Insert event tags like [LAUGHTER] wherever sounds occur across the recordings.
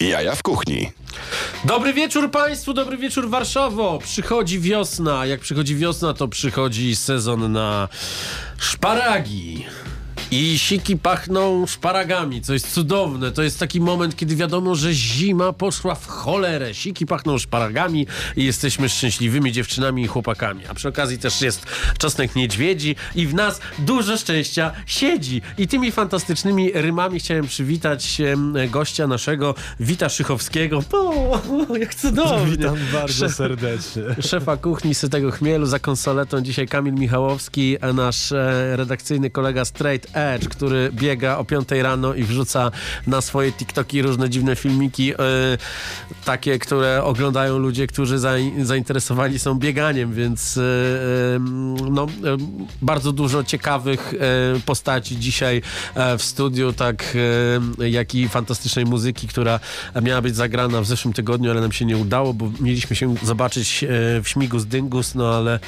Jaja w kuchni. Dobry wieczór Państwu, dobry wieczór Warszawo. Przychodzi wiosna. Jak przychodzi wiosna, to przychodzi sezon na szparagi. I siki pachną szparagami, co jest cudowne. To jest taki moment, kiedy wiadomo, że zima poszła w cholerę. Siki pachną szparagami i jesteśmy szczęśliwymi dziewczynami i chłopakami. A przy okazji też jest czosnek niedźwiedzi i w nas dużo szczęścia siedzi. I tymi fantastycznymi rymami chciałem przywitać gościa naszego, Wita Szychowskiego. O, jak cudownie. Witam bardzo Szef- serdecznie. Szefa kuchni Sytego Chmielu za konsoletą dzisiaj Kamil Michałowski, nasz e, redakcyjny kolega Straight Edge, który biega o 5 rano i wrzuca na swoje TikToki różne dziwne filmiki, e, takie, które oglądają ludzie, którzy zain- zainteresowani są bieganiem, więc e, no, bardzo dużo ciekawych e, postaci dzisiaj w studiu, tak jak i fantastycznej muzyki, która miała być zagrana w zeszłym tygodniu, ale nam się nie udało, bo mieliśmy się zobaczyć w Śmigus Dyngus, no ale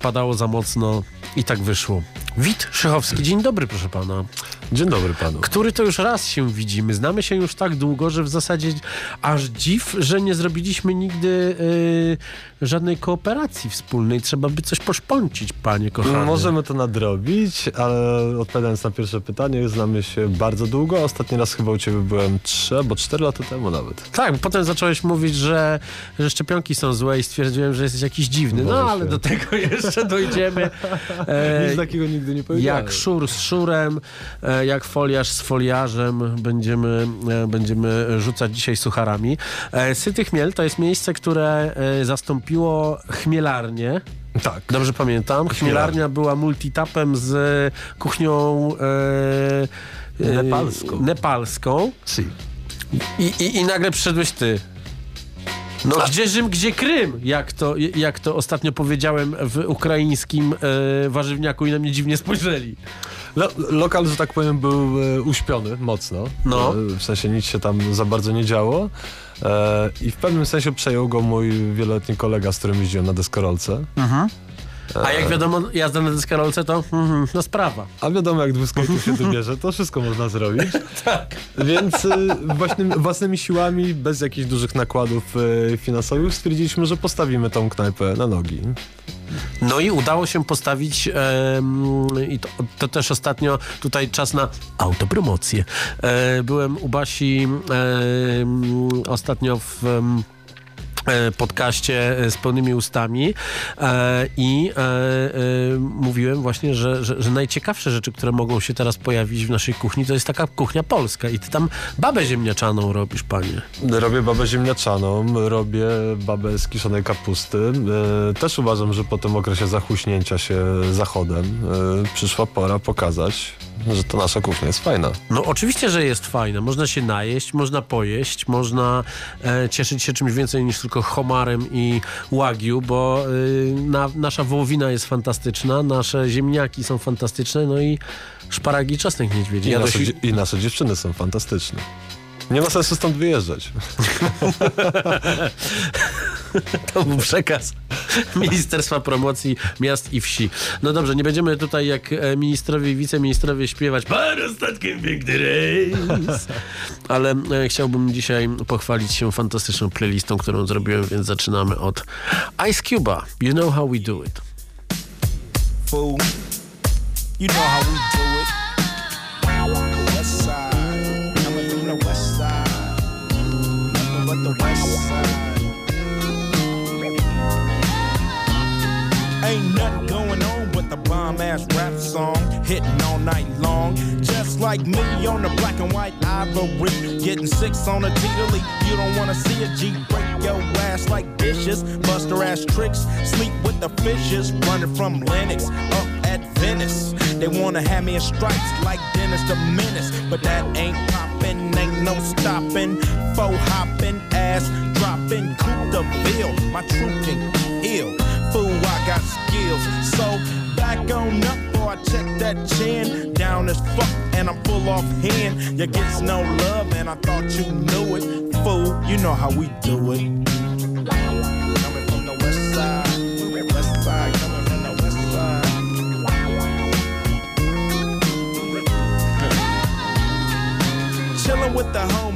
padało za mocno i tak wyszło. Wit Szychowski, dzień dobry proszę pana. Dzień dobry panu. Który to już raz się widzimy. Znamy się już tak długo, że w zasadzie aż dziw, że nie zrobiliśmy nigdy e, żadnej kooperacji wspólnej. Trzeba by coś poszpącić, panie kochany. Możemy to nadrobić, ale odpowiadając na pierwsze pytanie, znamy się bardzo długo. Ostatni raz chyba u ciebie byłem 3 albo 4 lata temu nawet. Tak, potem zacząłeś mówić, że, że szczepionki są złe i stwierdziłem, że jesteś jakiś dziwny. No ale do tego [LAUGHS] jeszcze dojdziemy. E, Nic takiego nigdy nie powiedziałem. jak szur z szurem, e, jak foliarz z foliarzem będziemy, e, będziemy rzucać dzisiaj sucharami. E, Syty Chmiel to jest miejsce, które zastąpiło chmielarnię. Tak. Dobrze pamiętam. Chmielarnia była multitapem z kuchnią e, e, Nepalską. nepalską. Si. I, i, I nagle przyszedłeś ty. No gdzie Rzym, gdzie Krym? Jak to, jak to ostatnio powiedziałem w ukraińskim e, warzywniaku i na mnie dziwnie spojrzeli. Lo lokal, że tak powiem, był e, uśpiony mocno. No. E, w sensie nic się tam za bardzo nie działo. E, I w pewnym sensie przejął go mój wieloletni kolega, z którym jeździłem na deskorolce. A jak wiadomo, jazda na deskorolce to mhm, no sprawa. A wiadomo, jak dwuskojku się dobierze, to wszystko można zrobić. [LAUGHS] Tak. Więc y, własnymi, własnymi siłami, bez jakichś dużych nakładów y, finansowych, stwierdziliśmy, że postawimy tą knajpę na nogi. No i udało się postawić i to, to też ostatnio tutaj czas na autopromocję. E, byłem u Basi ostatnio w e, podcaście e, z pełnymi ustami e, i e, e, mówiłem właśnie, że, że, że najciekawsze rzeczy, które mogą się teraz pojawić w naszej kuchni, to jest taka kuchnia polska i ty tam babę ziemniaczaną robisz, panie. Robię babę ziemniaczaną, robię babę z kiszonej kapusty. Też uważam, że po tym okresie zachuśnięcia się zachodem przyszła pora pokazać, że to nasza kuchnia jest fajna. No oczywiście, że jest fajne. Można się najeść, można pojeść, można e, cieszyć się czymś więcej niż tylko homarem i łagiu, bo y, na, nasza wołowina jest fantastyczna, nasze ziemniaki są fantastyczne, no i szparagi czosnek niedźwiedzi. I, Ja nasze, dość, I nasze dziewczyny są fantastyczne. Nie ma sensu stąd wyjeżdżać. [LAUGHS] [LAUGHS] to był przekaz Ministerstwa Promocji Miast i Wsi. No dobrze, nie będziemy tutaj jak e, ministrowie i wiceministrowie śpiewać Pan statkiem piękny rejs. [LAUGHS] Ale e, chciałbym dzisiaj pochwalić się fantastyczną playlistą, którą zrobiłem, więc zaczynamy od Ice Cuba. You know how we do it. fool. You know how we do it. West side, coming from the west side. Nothing but the west hitting all night long. Just like me on the black and white ivory, getting six on a T-Lee. You don't wanna see a G break your ass like dishes, buster ass tricks, sleep with the fishes, running from Lennox up at Venice. They wanna have me in stripes like Dennis the Menace, but that ain't poppin', ain't no stopping. Faux hoppin', ass dropping, coup de ville. My truth can heal. Fool, I got skills. So back on up, boy, I check that chin. Down as fuck, and I'm full off hand. You gets no love, and I thought you knew it. Fool, you know how we do it. Coming from the west side, west side, coming from the west side. Chillin' with the homies,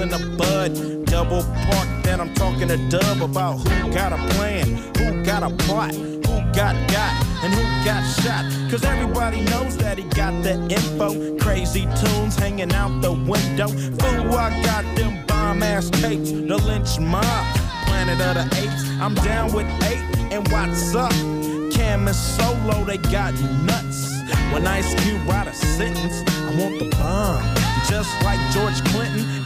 in the bud. Double park, then I'm talking to Dub about who got a plan, who got a plot, who got got, and who got shot. Cause everybody knows that he got the info. Crazy tunes hanging out the window. Fool, I got them bomb ass tapes, the lynch mob, planet of the apes. I'm down with eight, and what's up? Cam and Solo, they got nuts. When Ice Cube write a sentence, I want the bomb. Just like George Clinton,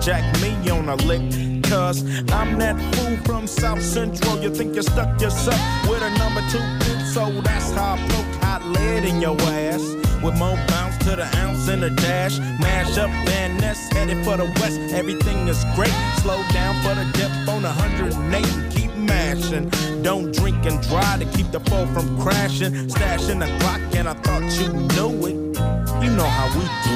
Jack me on a lick. Cause I'm that fool from South Central. You think you stuck yourself with a number two pin, so that's how I poke hot lead in your ass. With more bounce to the ounce and the dash. Mash up Van Ness, headed for the west. Everything is great. Slow down for the depth on 108 and keep mashing. Don't drink and drive to keep the foe from crashing. Stashing the clock, and I thought you knew it. You know how we do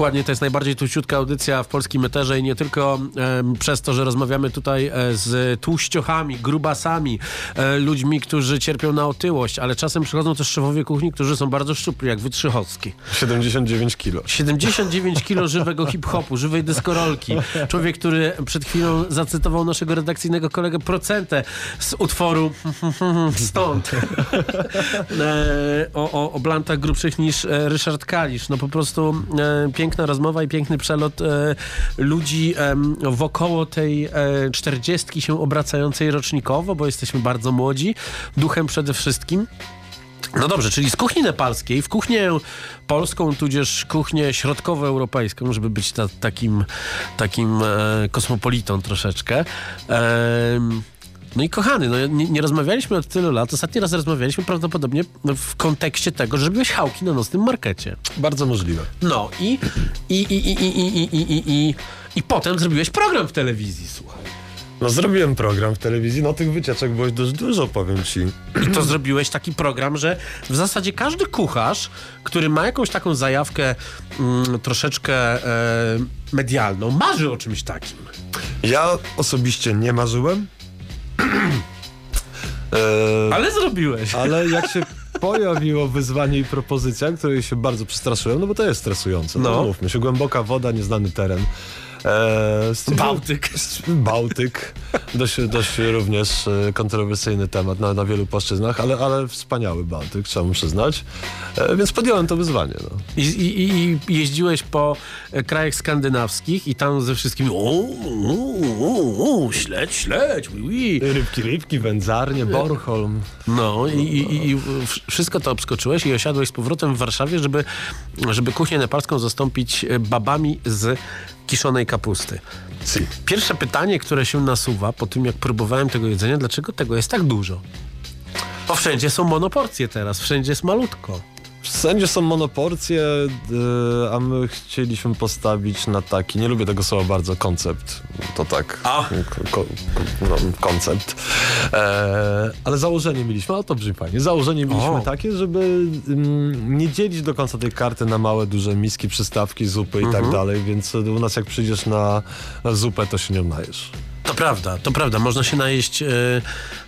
Dokładnie, to jest najbardziej tuściutka audycja w polskim eterze i nie tylko em, przez to, że rozmawiamy tutaj e, z tłuściochami, grubasami, e, ludźmi, którzy cierpią na otyłość, ale czasem przychodzą też szefowie kuchni, którzy są bardzo szczupli, jak Wytrzychowski. 79 kilo. 79 kilo żywego hip-hopu, żywej deskorolki. Człowiek, który przed chwilą zacytował naszego redakcyjnego kolegę Procentę z utworu [LAUGHS] Stąd. E, o, o, o blantach grubszych niż e, Ryszard Kalisz. No po prostu e, piękna rozmowa i piękny przelot e, ludzi em, wokoło tej e, czterdziestki się obracającej rocznikowo, bo jesteśmy bardzo młodzi, duchem przede wszystkim. No dobrze, czyli z kuchni nepalskiej w kuchnię polską, tudzież kuchnię środkowoeuropejską, żeby być ta, takim, takim e, kosmopolitą troszeczkę. Em, no i kochany, no nie, nie rozmawialiśmy od tylu lat. Ostatni raz rozmawialiśmy prawdopodobnie w kontekście tego, że robiłeś chałki na nocnym markecie. Bardzo możliwe. No i i, i, i, i, i, i, i, i, i, i potem zrobiłeś program w telewizji, słuchaj. No zrobiłem program w telewizji, no tych wycieczek było dość dużo, powiem ci. I to zrobiłeś taki program, że w zasadzie każdy kucharz, który ma jakąś taką zajawkę mm, troszeczkę e, medialną, marzy o czymś takim. Ja osobiście nie marzyłem. E, Ale zrobiłeś. ale jak się [LAUGHS] pojawiło wyzwanie i propozycja, której się bardzo przestraszyłem, no bo to jest stresujące. No, No. mówmy się, głęboka woda, nieznany teren. E, Bałtyk. Bałtyk. Dość, dość również e, kontrowersyjny temat na, na wielu płaszczyznach, ale, ale wspaniały Bałtyk, trzeba mu przyznać. E, więc podjąłem to wyzwanie. No. I, i, i- jeździłeś po krajach skandynawskich i tam ze wszystkimi o, o, o, śledź, śledź, oui, oui. Rybki, rybki, wędzarnie, Bornholm. No i, i, i wszystko to obskoczyłeś i osiadłeś z powrotem w Warszawie, żeby, żeby kuchnię nepalską zastąpić babami z kiszonej kapusty. Si. Pierwsze pytanie, które się nasuwa po tym, jak próbowałem tego jedzenia, dlaczego tego jest tak dużo? Bo wszędzie są monoporcje teraz, wszędzie jest malutko. Wszędzie są monoporcje, y, a my chcieliśmy postawić na taki, nie lubię tego słowa bardzo, koncept. To tak, A. ko, no, koncept. E, ale założenie mieliśmy, a to brzmi fajnie, założenie mieliśmy O. takie, żeby mm, nie dzielić do końca tej karty na małe, duże miski, przystawki, zupy i Mhm. tak dalej, więc u nas jak przyjdziesz na zupę, to się nią najesz. To prawda, to prawda. Można się najeść e,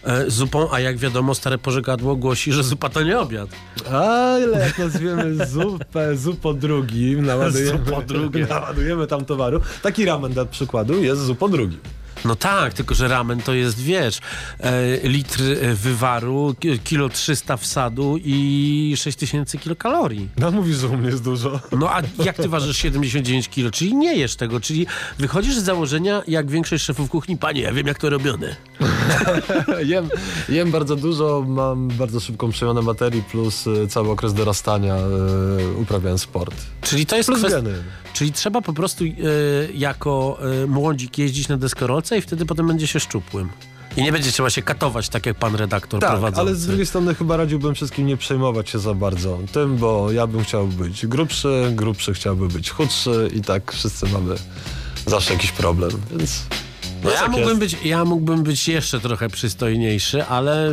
e, zupą, a jak wiadomo, stare pożegadło głosi, że zupa to nie obiad. Ale jak nazwiemy zupę zupo drugim, [LAUGHS] naładujemy, Zupo drugim. [LAUGHS] naładujemy tam towaru. Taki ramen dla przykładu jest zupo drugim. No tak, tylko że ramen to jest, wiesz, e, litr e, wywaru, ki- kilo 300 wsadu i 6000 kilokalorii. No mówisz, że u mnie jest dużo. No a jak ty ważysz 79 kilo? Czyli nie jesz tego, czyli wychodzisz z założenia, jak większość szefów kuchni, panie, ja wiem jak to robione. [LAUGHS] jem, jem bardzo dużo, mam bardzo szybką przemianę materii, plus y, cały okres dorastania uprawiałem sport. Czyli to jest Plus kwestia... geny. Czyli trzeba po prostu e, jako e, młodzik jeździć na deskorolce i wtedy potem będzie się szczupłym. I nie będzie trzeba się katować, tak jak pan redaktor Tak, prowadzący. ale z drugiej strony chyba radziłbym wszystkim nie przejmować się za bardzo tym, bo ja bym chciał być grubszy, grubszy chciałby być chudszy i tak wszyscy mamy zawsze jakiś problem, więc... No ja, jak mógłbym jest. być, ja mógłbym być jeszcze trochę przystojniejszy, ale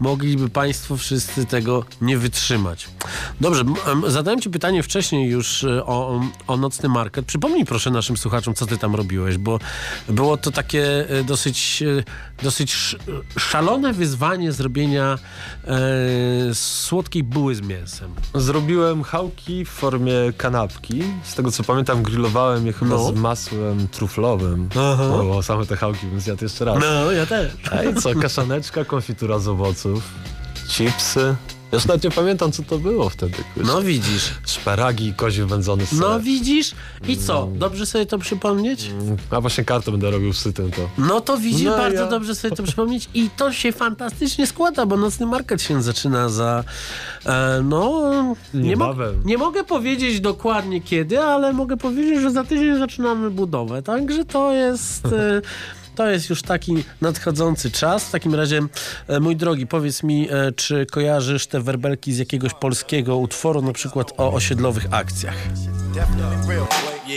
mogliby Państwo wszyscy tego nie wytrzymać. Dobrze, zadałem Ci pytanie wcześniej już e, o, o nocny market. Przypomnij proszę naszym słuchaczom, co Ty tam robiłeś, bo było to takie e, dosyć, e, dosyć sz- szalone wyzwanie zrobienia e, słodkiej buły z mięsem. Zrobiłem chałki w formie kanapki. Z tego co pamiętam, grillowałem je chyba No. z masłem truflowym. O, same te chałki bym zjadł jeszcze raz. No, ja też. A i co, kaszaneczka, konfitura z owoców, chipsy. Ja nawet nie pamiętam, co to było wtedy. No widzisz. Szparagi, kozi wędzony ser. No widzisz. I co? Dobrze sobie to przypomnieć? A właśnie kartę będę robił sytym to. No to widzisz, No bardzo ja- dobrze sobie to przypomnieć i to się fantastycznie składa, bo nocny market się zaczyna za e, no nie, mo- nie mogę powiedzieć dokładnie kiedy, ale mogę powiedzieć, że za tydzień zaczynamy budowę, także to jest e, to jest już taki nadchodzący czas. W takim razie, e, mój drogi, powiedz mi, e, czy kojarzysz te werbelki z jakiegoś polskiego utworu, na przykład o osiedlowych akcjach?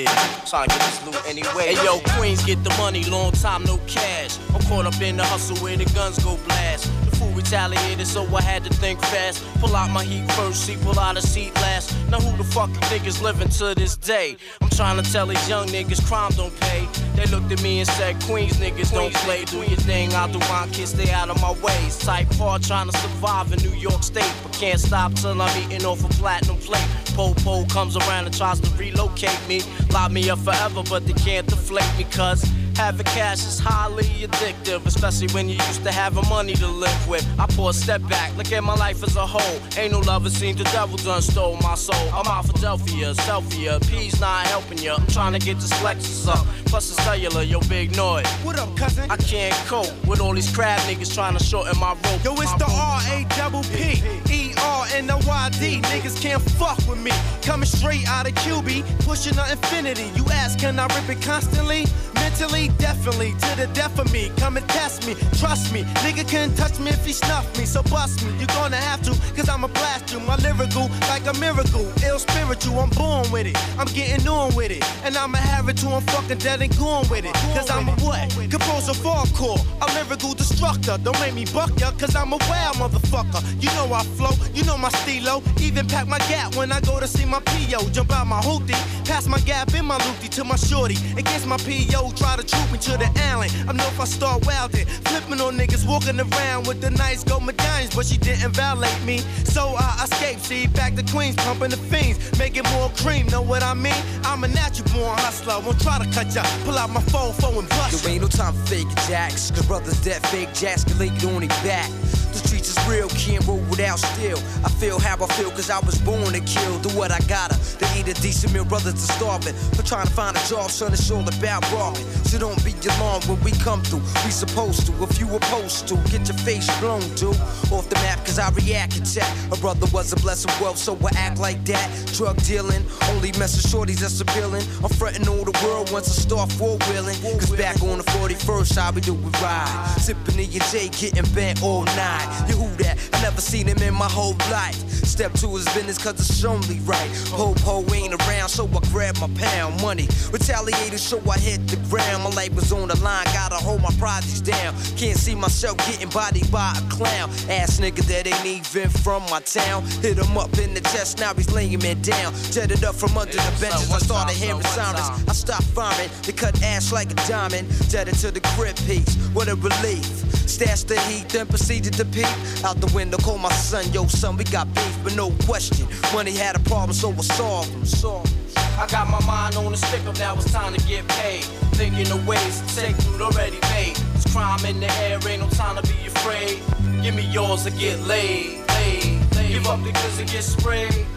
Yeah, trying to get this loot anyway. Hey yo, Queens get the money, long time no cash. I'm caught up in the hustle where the guns go blast. The fool retaliated, so I had to think fast. Pull out my heat first, see, pull out a seat last. Now who the fuck you think is living to this day? I'm trying to tell these young niggas crime don't pay. They looked at me and said, Queens niggas don't play. Do your thing, I'll do mine, kids stay out of my ways. Type hard trying to survive in New York State, but can't stop till I'm eating off a platinum plate. Po-po comes around and tries to relocate me. Lock me up forever, but they can't deflate me, cause having cash is highly addictive, especially when you used to having money to live with. I pull a step back, look at my life as a whole. Ain't no love, it seems the devil done stole my soul. I'm out Philadelphia, Selfia, P's not helping ya. I'm trying to get this Lexus up, plus the cellular, yo, big noise. What up, cousin? I can't cope with all these crab niggas trying to shorten my rope. Yo, it's the. R A double P E R N O Y D. Niggas can't fuck with me. Coming straight out of QB, pushing the infinity. You ask, can I rip it constantly? Mentally, definitely, to the death of me. Come and test me, trust me. Nigga can't touch me if he snuff me, so bust me. You're gonna have to, cause I'ma blast you. My lyrical, like a miracle. Ill spiritual, I'm born with it. I'm getting on with it. And I'ma have it till I'm fucking dead and gone with it. Cause I'm a what? Composer hardcore. A lyrical destructor. Don't make me buck ya, cause I'm a wild motherfucker. You know I flow, you know my stilo. Even pack my gap when I go to see my PO. Jump out my hoopty, pass my gap in my loopty to my shorty. Against my PO, try to me to the alley. I know if I start wildin', flipping on niggas, walking around with the nice gold medallions, but she didn't violate me. So I escaped, see, back to Queens, pumping the fiends, making more cream. Know what I mean? I'm a natural born hustler. Won't try to cut ya. Pull out my phone, phone and bust. There ain't no time for fake jacks, cause brothers that fake jacks can link it on their back. The streets is real, can't roll without steel. I feel how I feel, cause I was born to kill. Do what I gotta. The need a decent meal, brothers are starving. For trying to find a job, son, it's all about robbing. So don't be alarmed when we come through. We supposed to, if you opposed to, get your face blown, dude. Off the map, cause I react attack. A brother was a blessing wealth, so I act like that. Drug dealing, only messing shorties that's appealing. I'm fronting all the world once I start four wheeling. Cause back on the 41st, how we do it ride. Sipping and J, getting bent all night. You who that? I never seen him in my whole life. Step to his business cause it's only right. Ho ho ain't around, so I grab my pound money. Retaliated, so I hit the ground. My life was on the line, gotta hold my projects down. Can't see myself getting bodied by a clown. Ass nigga that ain't even from my town. Hit him up in the chest, now he's laying me down. Jetted up from under the benches, I started hearing sirens. I stopped farming, they cut ass like a diamond. Jetted to the crib piece, what a relief. Stash the heat, then proceeded to peep. Out the window, call my son, yo son, we got beef, but no question. Money had a problem, so I solved him. Solved him. I got my mind on the stick up, now it's time to get paid. Thinking of ways to take loot already made. There's crime in the air, ain't no time to be afraid. Give me yours or get laid, laid, laid. Give up because it gets sprayed.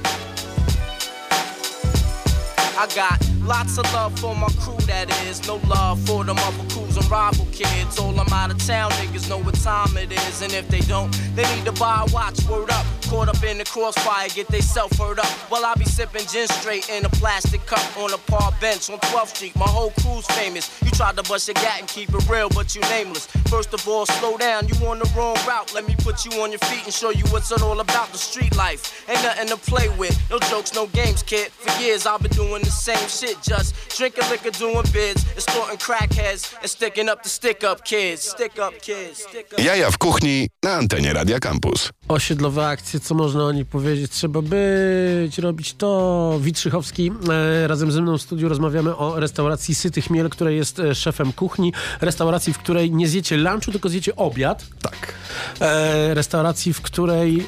I got lots of love for my crew, that is. No love for them other crews and rival kids. All them out of town niggas know what time it is. And if they don't, they need to buy a watch. Word up. Caught up in the crossfire, get they self hurt up. While I be sipping gin straight in a plastic cup on a park bench on 12th Street. My whole crew's famous. You tried to bust your gat and keep it real, but you nameless. First of all, slow down, you on the wrong route. Let me put you on your feet and show you what's it all about. The street life ain't nothing to play with. No jokes, no games, kid. For years I've been doing the same shit, just drinking liquor, doing bids, extorting crackheads, and sticking up the stick up kids. Stick up kids. Stick up. Jaja w kuchni na antenie Radia Campus. Osiedlowe akcje, co można o nich powiedzieć? Trzeba być, robić to. Witrzychowski e, razem ze mną w studiu rozmawiamy o restauracji Syty Chmiel, która jest e, szefem kuchni. Restauracji, w której nie zjecie lunchu, tylko zjecie obiad. Tak. E, restauracji, w której e,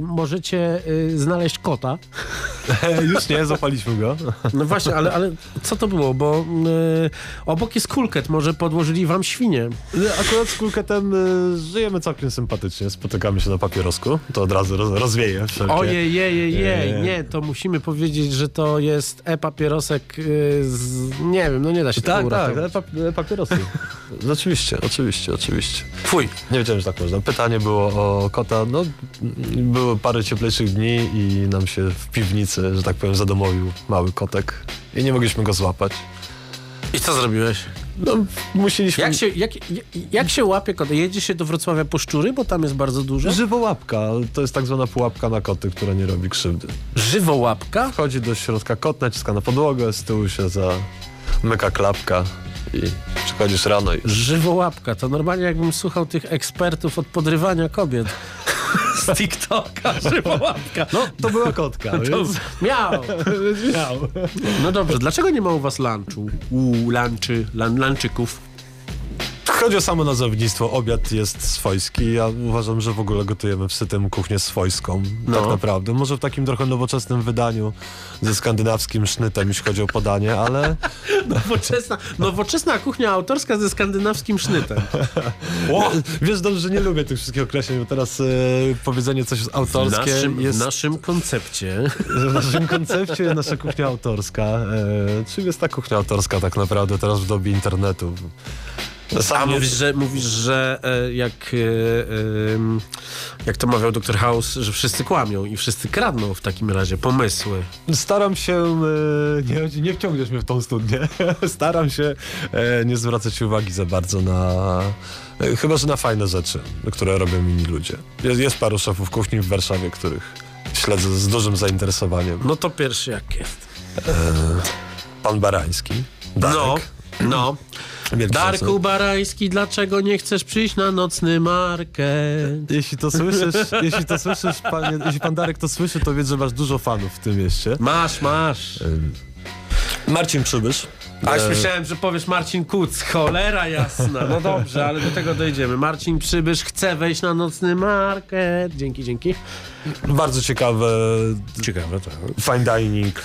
możecie znaleźć kota. Już nie, zapaliśmy go. No właśnie, ale, ale co to było? Bo obok jest kulket, może podłożyli wam świnie. Akurat z Kulketem żyjemy całkiem sympatycznie. Spotykamy się na papierosku. To od razu roz, rozwieje wszelkie... Ojej, jej, jej, jej, Nie. nie, to musimy powiedzieć, że to jest e-papierosek y, z... Nie wiem, no nie da się tego Tak, tak, uratować. pap papierosy. [LAUGHS] Oczywiście, oczywiście, oczywiście. Fuj. Nie wiedziałem, że tak można. Pytanie było o kota. No, było parę cieplejszych dni i nam się w piwnicy, że tak powiem, zadomowił mały kotek. I nie mogliśmy go złapać. I co zrobiłeś? No, musieliśmy... Jak się, jak, jak, się łapie kota? Jedzie się do Wrocławia po szczury, bo tam jest bardzo dużo? Żywołapka. To jest tak zwana pułapka na koty, która nie robi krzywdy. Żywołapka? Wchodzi do środka kot, naciska na podłogę, z tyłu się zamyka klapka i przychodzisz rano i... Żywołapka. To normalnie jakbym słuchał tych ekspertów od podrywania kobiet. Z TikToka. [LAUGHS] Żywołapka. No, to była kotka, To więc... miał. [LAUGHS] miał. No dobrze, dlaczego nie ma u was lunchu? U lunchy, lan. Chodzi o samo nazewnictwo. Obiad jest swojski. Ja uważam, że w ogóle gotujemy w Sytym kuchnię swojską. No. Tak naprawdę. Może w takim trochę nowoczesnym wydaniu ze skandynawskim sznytem, jeśli chodzi o podanie, ale [LAUGHS] Nowoczesna, nowoczesna kuchnia autorska ze skandynawskim sznytem. [LAUGHS] wiesz dobrze, że nie lubię tych wszystkich określeń, bo teraz e, powiedzenie coś W autorskie naszym, jest... w naszym koncepcie. [LAUGHS] W naszym koncepcie jest nasza kuchnia autorska. E, czym jest ta kuchnia autorska tak naprawdę teraz w dobie internetu? A mówisz, że, mówisz, że e, jak, e, jak to mawiał Dr. House, że wszyscy kłamią i wszyscy kradną w takim razie pomysły. Staram się, e, nie, nie wciągniesz mnie w tą studnię, [LAUGHS] staram się nie zwracać uwagi za bardzo na, chyba że na fajne rzeczy, które robią inni ludzie. Jest, jest paru szefów kuchni w Warszawie, których śledzę z dużym zainteresowaniem. No to pierwszy jak jest. Pan Barański, Darek, No, no. Wielki Darku szacun. Barański, dlaczego nie chcesz przyjść na nocny market? Jeśli to słyszysz, jeśli to słyszysz, panie, jeśli pan Darek to słyszy, to wiedz, że masz dużo fanów w tym mieście. Masz, masz. Marcin Przybysz. A e, słyszałem, że powiesz Marcin Kuc. Cholera jasna. No dobrze, ale do tego dojdziemy. Marcin Przybysz chce wejść na nocny market. Dzięki, dzięki. Bardzo ciekawe, Ciekawe, tak. fine dining,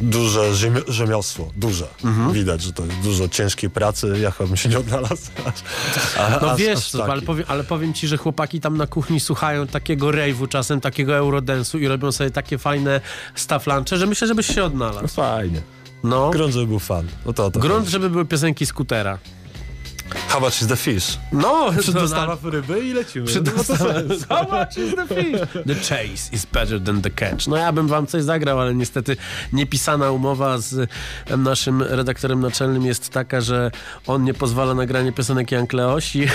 duże rzemio rzemiosło, duże. Mhm. Widać, że to jest dużo ciężkiej pracy, ja chyba bym się nie odnalazł. A, No aż, wiesz aż co, ale powiem, ale powiem ci, że chłopaki tam na kuchni słuchają takiego rave'u czasem, takiego eurodensu i robią sobie takie fajne staff lunche, że myślę, żebyś się odnalazł. Fajnie. No. Grunt, żeby był fan. No to, to Grunt, chodzi. żeby były piosenki skutera. How much is the fish? No, Przy to dostawa ryby i lecimy. Przy No dostawa- sens. How much is the fish? The chase is better than the catch. No ja bym wam coś zagrał, ale niestety niepisana umowa z naszym redaktorem naczelnym jest taka, że on nie pozwala na granie piosenek Jan Kleosi.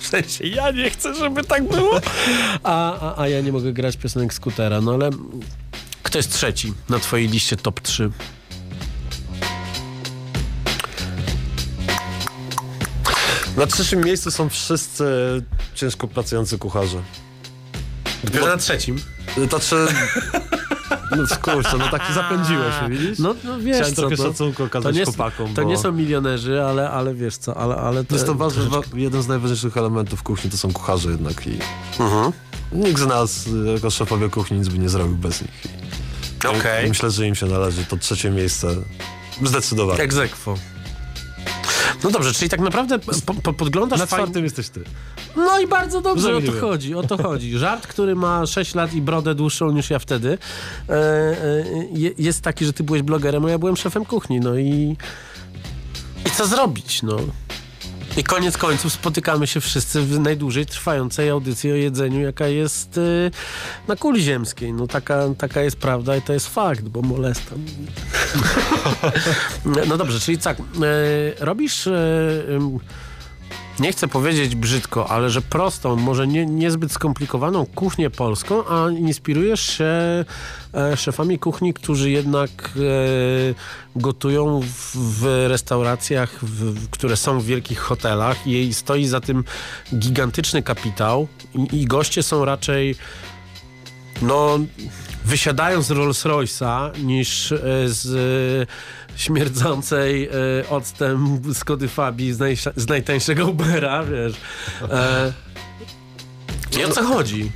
Sensie ja nie chcę, żeby tak było. A, a, a ja nie mogę grać piosenek skutera. No ale kto jest trzeci na twojej liście top 3? Na trzecim miejscu są wszyscy ciężko pracujący kucharze. Dopiero na trzecim. Znaczy... [LAUGHS] No kurczę, no tak zapędziłeś, widzisz? No, no wiesz Chciałem co, trochę to, szacunku to okazać nie, chłopakom, to bo nie są milionerzy, ale, ale wiesz co, ale, ale jest to ważny, wa- jeden z najważniejszych elementów kuchni, to są kucharze jednak i Mhm. nikt z nas jako szefowie kuchni nic by nie zrobił bez nich. Okej. Myślę, że im się należy to trzecie miejsce zdecydowanie. Egzekwo. No dobrze, czyli tak naprawdę po, po, podglądasz Na czwartym jesteś ty. No i bardzo dobrze, o to Zamieniłem. chodzi, o to chodzi. Żart, który ma 6 lat i brodę dłuższą niż ja wtedy, e, e, je- jest taki, że ty byłeś blogerem, a ja byłem szefem kuchni, no i i co zrobić, no. I koniec końców spotykamy się wszyscy w najdłużej trwającej audycji o jedzeniu, jaka jest y, na kuli ziemskiej. No taka, taka jest prawda i to jest fakt, bo molestam. [LAUGHS] no dobrze, czyli tak, y, robisz... Y, nie chcę powiedzieć brzydko, ale że prostą, może nie, niezbyt skomplikowaną kuchnię polską, a inspirujesz się e, szefami kuchni, którzy jednak e, gotują w, w restauracjach, w, które są w wielkich hotelach i stoi za tym gigantyczny kapitał i, i goście są raczej no wysiadają z Rolls Royce'a niż e, z śmierdzącej e, octem Skody Fabii z, najsza- z najtańszego Ubera, wiesz. E, o co chodzi?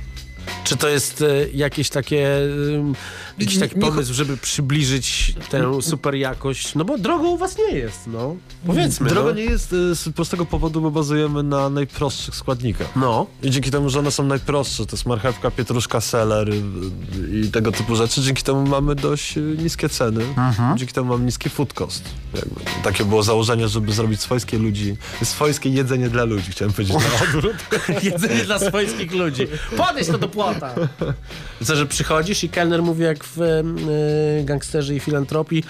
Czy to jest e, jakieś takie, jakiś taki pomysł, żeby przybliżyć tę super jakość? No bo drogą u was nie jest, no. Powiedzmy, Droga no. nie jest y, z prostego powodu, bo bazujemy na najprostszych składnikach. No. I dzięki temu, że one są najprostsze, to jest marchewka, pietruszka, seler y, i tego typu rzeczy, dzięki temu mamy dość y, niskie ceny. Mhm. Dzięki temu mamy niski food cost. Jakby. Takie było założenie, żeby zrobić swojskie ludzi, swojskie jedzenie dla ludzi, chciałem powiedzieć na odwrót. [LAUGHS] Jedzenie dla swojskich ludzi. Podejdź to do płota. [LAUGHS] Co, że przychodzisz i kelner mówi jak w e, gangsterze i filantropii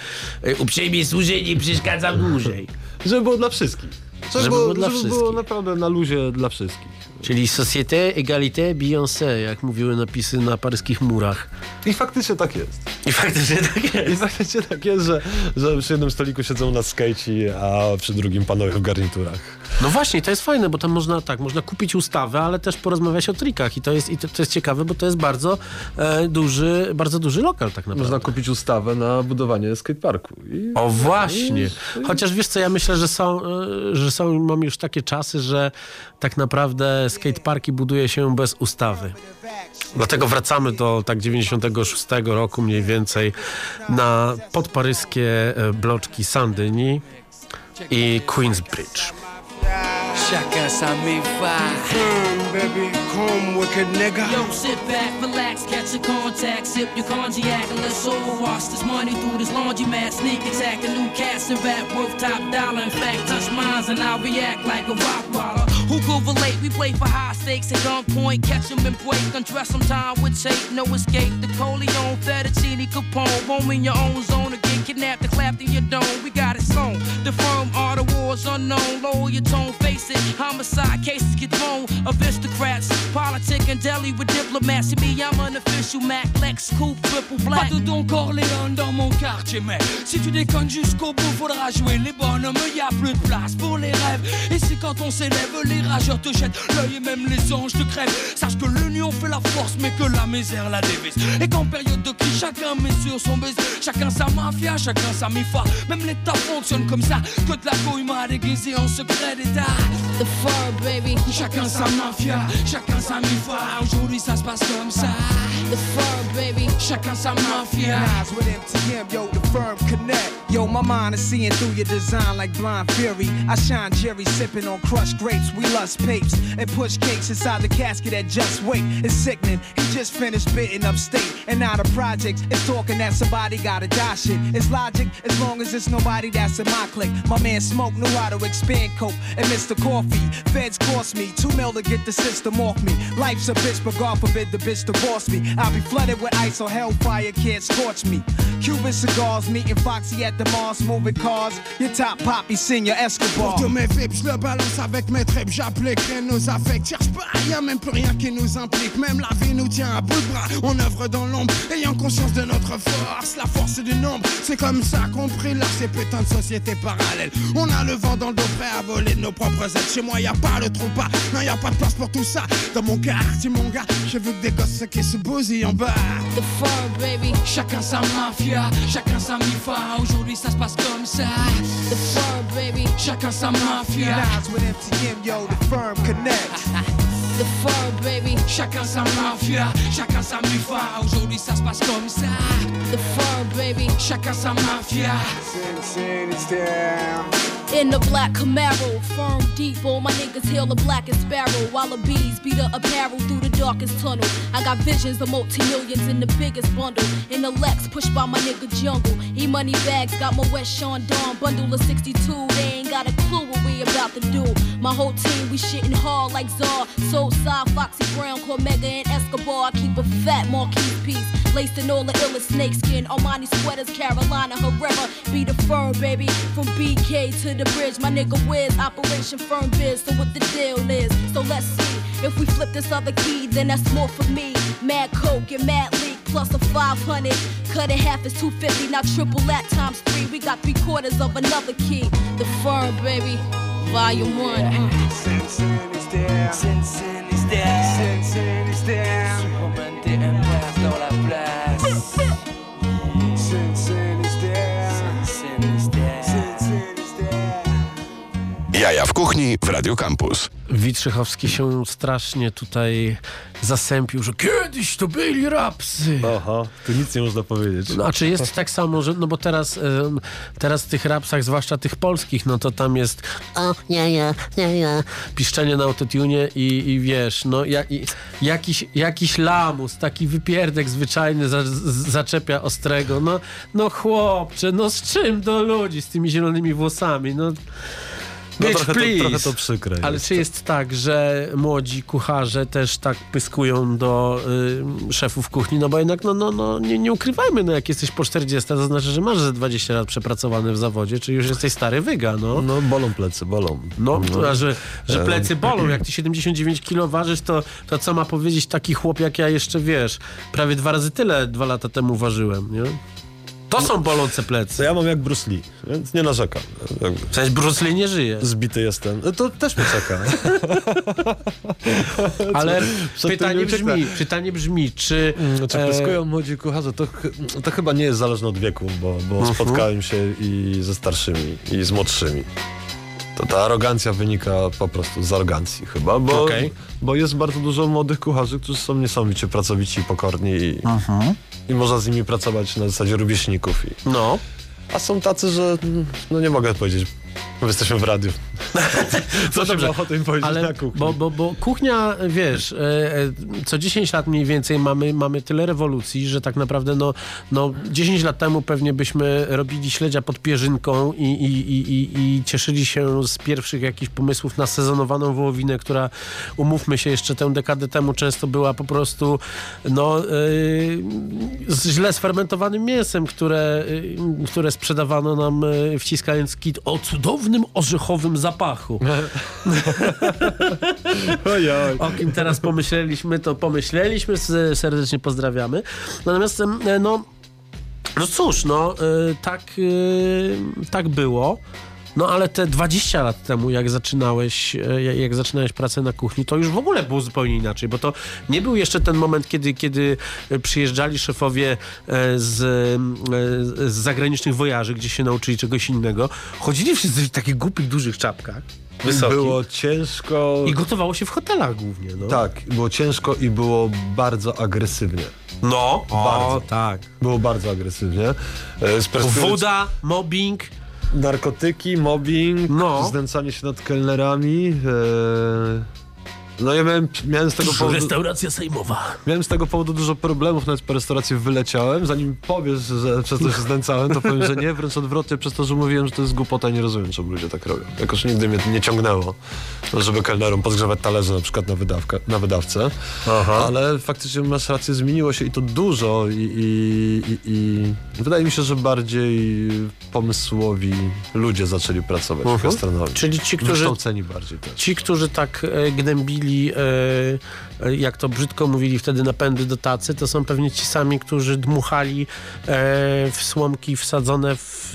e, uprzejmie służę, nie przeszkadzam dłużej. Żeby było dla wszystkich. Żeby, Żeby było, było dla żeby było wszystkich. naprawdę na luzie dla wszystkich. Czyli société, égalité, Beyoncé, jak mówiły napisy na paryskich murach. I faktycznie tak jest. I faktycznie tak jest. I faktycznie tak jest, że, że przy jednym stoliku siedzą na skejci, a przy drugim panowie w garniturach. No właśnie, to jest fajne, bo tam można tak, można kupić ustawę, ale też porozmawiać o trikach i to jest, i to, to jest ciekawe, bo to jest bardzo e, duży, bardzo duży lokal tak naprawdę. Można kupić ustawę na budowanie skateparku. I... O właśnie. Chociaż wiesz co, ja myślę, że są, e, że są mamy już takie czasy, że tak naprawdę skateparki buduje się bez ustawy. Dlatego wracamy do tak 96 roku mniej więcej na podparyskie e, bloczki Sandyni i Queensbridge. Chacun sa méfaille. baby, come wicked nigga. Yo, sit back, relax, catch a contact, sip your cognac, and let's all wash this money through this laundromat. Sneak attack, a new cast and rap worth top dollar. In fact, touch mines and I'll react like a rock waller. Who could relate? We play for high stakes at gunpoint, catch 'em and break, undress 'em time with tape, no escape. The Coleon, Fettuccine, Capone, roam in your own zone again, kidnapped and clapped in your dome. We got it sewn. The firm are the wars unknown. Lower your tone, face it. Homicide cases get thrown. Aristocrats, and deli with diplomats. See me, I'm an official Mac, Lex, Coupe, triple black. Pas de Don Corleone dans mon quartier, mais si tu déconnes jusqu'au bout, faudra jouer les bonhommes. Y a plus de place pour les rêves. Et c'est quand on s'élève, les rageurs te jettent l'œil et même les les anges te crèvent. Sache que l'union fait la force, mais que la misère la dévise. Et qu'en période de crise, chacun met sur son baiser. Chacun sa mafia, chacun sa mifa. Même l'État fonctionne comme ça. Que de la couille m'a déguisé en secret d'État. The fur, baby. Chacun sa mafia, chacun sa mifa. Aujourd'hui ça se passe comme ça. The firm, baby. Chacun sa mafia. Eyes with MTM, yo, the firm connect. Yo, my mind is seeing through your design like blind fury. I shine Jerry sipping on crushed grapes. We lust papes and push cakes inside the casket that just wait. It's sickening. He just finished spitting upstate. And now the projects. is talking that somebody gotta die shit. It's logic as long as it's nobody that's in my clique. My man Smoke knew how to expand coke and Mr. Coffee. Feds cost me two mil to get the system off me. Life's a bitch, but God forbid the bitch divorce me. I'll be flooded with ice or hellfire can't scorch me. Cuban cigars, meeting Foxy at the Mars, moving cars. Your top poppy, senior Escobar. Pour tous mes vips, je le balance avec mes tripes, j'applique rien nos affects. Cherche pas, y'a même plus rien qui nous implique. Même la vie nous tient à bout de bras. On œuvre dans l'ombre, ayant conscience de notre force. La force du nombre, c'est comme ça qu'on brille là, ces putains de sociétés parallèles. On a le vent dans le dos prêt à voler de nos propres ailes. Chez moi, y a pas le trou pas, non, y a pas de place pour tout ça. Dans mon quartier, mon gars, j'ai vu que des gosses qui se bousillent en bas. The fur, baby. Chacun sa mafia, chacun sa mifa. Aujourd'hui ça se passe comme ça. The fur, baby. Chacun sa mafia. Eyes with MTM, yo, the firm connect. [LAUGHS] The fur, baby. Chacun sa mafia, chacun sa mifa. Aujourd'hui ça se passe comme ça. The fur, baby. Chacun sa mafia. In the black Camaro, firm deep, all my niggas hail the blackest sparrow. While the bees beat the apparel through the darkest tunnel. I got visions of multi-millions in the biggest bundle. In the Lex, pushed by my nigga Jungle. E money bags, got my West Sean Dawn bundle of 62. They ain't got a clue what we about to do. My whole team, we shitting hard like Czar. Soul side, Foxy Brown, Cormega, and Escobar. I keep a fat Marquise piece. Laced in all the illest snakeskin. Armani sweaters, Carolina Herrera. Be the firm, baby. From BK to the bridge, my nigga Wiz. Operation Firm Biz. So what the deal is? So let's see. If we flip this other key, then that's more for me. Mad Coke and Mad Leak plus a 500. Cut it half is 250. Now triple that times three. We got three quarters of another key. The firm, baby. Volume one. uh. Cincinnati's down. Cincinnati's down. Cincinnati's down. Superman Jaja w kuchni w Radio Campus. Witrzychowski się strasznie tutaj zasępił, że kiedyś to byli rapsy. Aha, tu nic nie można powiedzieć. No, a czy jest tak samo, że, no bo teraz, teraz w tych rapsach, zwłaszcza tych polskich, no to tam jest o, nie, nie, nie, nie, piszczenie na autotune i, i wiesz, no ja, i, jakiś, jakiś lamus, taki wypierdek zwyczajny za, z, zaczepia ostrego, no, no chłopcze, no z czym do ludzi z tymi zielonymi włosami, no... No Bitch, trochę to, trochę to przykre Ale jest. czy jest tak, że młodzi kucharze też tak pyskują do y, szefów kuchni? No bo jednak, no, no, no nie, nie ukrywajmy, no jak jesteś po 40, to znaczy, że masz ze 20 lat przepracowany w zawodzie, czy już jesteś stary wyga, no. No bolą plecy, bolą. No, a że, że E, plecy bolą. [CLEARS THROAT] Jak ty 79 kilo ważysz, to, to co ma powiedzieć taki chłop jak ja jeszcze, wiesz, prawie dwa razy tyle dwa lata temu ważyłem, nie? To są bolące To plecy. ja mam jak Bruce Lee, więc nie narzekam. Jakby sensie Bruce Lee nie żyje. Zbity jestem. No To też mnie czeka. [LAUGHS] [LAUGHS] Ale pytanie brzmi, pytanie brzmi, czy... Czy e, pyskują młodzi kucharze? To, to chyba nie jest zależne od wieku, bo, bo Mhm. spotkałem się i ze starszymi, i z młodszymi. To ta arogancja wynika po prostu z arogancji chyba, bo, Okej. bo jest bardzo dużo młodych kucharzy, którzy są niesamowicie pracowici i pokorni i, Mhm. I można z nimi pracować na zasadzie rówieśników. I, No. a są tacy, że mm, no nie mogę powiedzieć, bo jesteśmy w radiu. [LAUGHS] Co dobrze, ochotę im powiedzieć Ale na kuchni? bo, bo, bo kuchnia, wiesz, e, e, co 10 lat mniej więcej mamy, mamy tyle rewolucji, że tak naprawdę no, no 10 lat temu pewnie byśmy robili śledzia pod pierzynką i, i, i, i, i cieszyli się z pierwszych jakichś pomysłów na sezonowaną wołowinę, która umówmy się jeszcze tę dekadę temu często była po prostu no, e, z źle sfermentowanym mięsem, które, e, które sprzedawano nam e, wciskając kit o cudownym orzechowym zapachu. [LAUGHS] O kim teraz pomyśleliśmy, to pomyśleliśmy, serdecznie pozdrawiamy. Natomiast, no, no cóż, no, e, tak, e, tak było. No ale te 20 lat temu, jak zaczynałeś, e, jak zaczynałeś pracę na kuchni, to już w ogóle było zupełnie inaczej, bo to nie był jeszcze ten moment, kiedy, kiedy przyjeżdżali szefowie e, z, e, z zagranicznych wojaży, gdzie się nauczyli czegoś innego. Chodzili wszyscy w takich głupich, dużych czapkach. Wysokich. Było ciężko. I gotowało się w hotelach głównie. No. Tak, było ciężko i było bardzo agresywnie. No, bardzo. O, tak. Było bardzo agresywnie. E, Z perspektywy- Woda, mobbing. Narkotyki, mobbing, No. znęcanie się nad kelnerami. E... No ja miałem, miałem z tego powodu... Restauracja sejmowa. Miałem z tego powodu dużo problemów, nawet po restauracji wyleciałem. Zanim powiesz, że przez to się znęcałem, to powiem, że nie, wręcz odwrotnie, przez to, że mówiłem, że to jest głupota i nie rozumiem, czemu ludzie tak robią. Jakoś nigdy mnie nie ciągnęło, żeby kelnerom podgrzewać talerze na przykład na, wydawkę, na wydawcę. Ale faktycznie masz rację, zmieniło się i to dużo i, i, i, i wydaje mi się, że bardziej pomysłowi ludzie zaczęli pracować w gastronomii. Czyli ci, którzy, Wykształceni bardziej też. ci, którzy tak e, gnębili, e, e, jak to brzydko mówili wtedy, napędy do tacy, to są pewnie ci sami, którzy dmuchali e, w słomki wsadzone w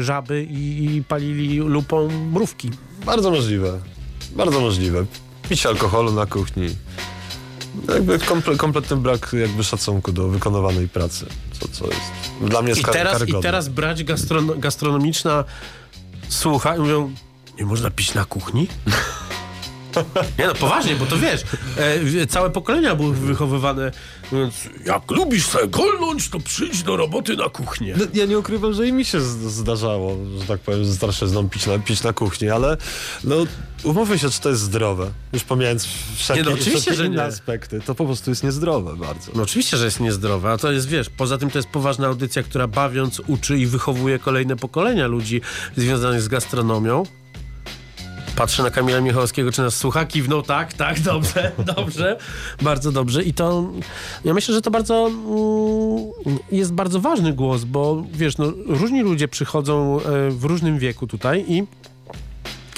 żaby i, i palili lupą mrówki. Bardzo możliwe. Bardzo możliwe. Picie alkoholu na kuchni. Jakby komple, kompletny brak jakby szacunku do wykonywanej pracy. Co, co jest dla mnie jest I teraz, I karygodne. teraz brać gastrono, gastronomiczna słucha i mówią, nie można pić na kuchni? [LAUGHS] Nie no, poważnie, bo to wiesz, e, całe pokolenia były wychowywane, mówiąc, jak lubisz sobie golnąć, to przyjdź do roboty na kuchnię. No, Ja nie ukrywam, że i mi się zdarzało, że tak powiem, z starszyzną pić na, pić na kuchni, ale no umówmy się, czy to jest zdrowe. Już pomijając wszelkie, Nie, no, oczywiście, że inne nie. aspekty, to po prostu jest niezdrowe bardzo. No oczywiście, że jest niezdrowe, a to jest, wiesz, poza tym to jest poważna audycja, która bawiąc uczy i wychowuje kolejne pokolenia ludzi związanych z gastronomią. Patrzę na Kamila Michałowskiego, czy nas słucha, kiwnął, tak, tak, dobrze, [LAUGHS] dobrze, bardzo dobrze. I to, ja myślę, że to bardzo, mm, jest bardzo ważny głos, bo wiesz, no, różni ludzie przychodzą e, w różnym wieku tutaj i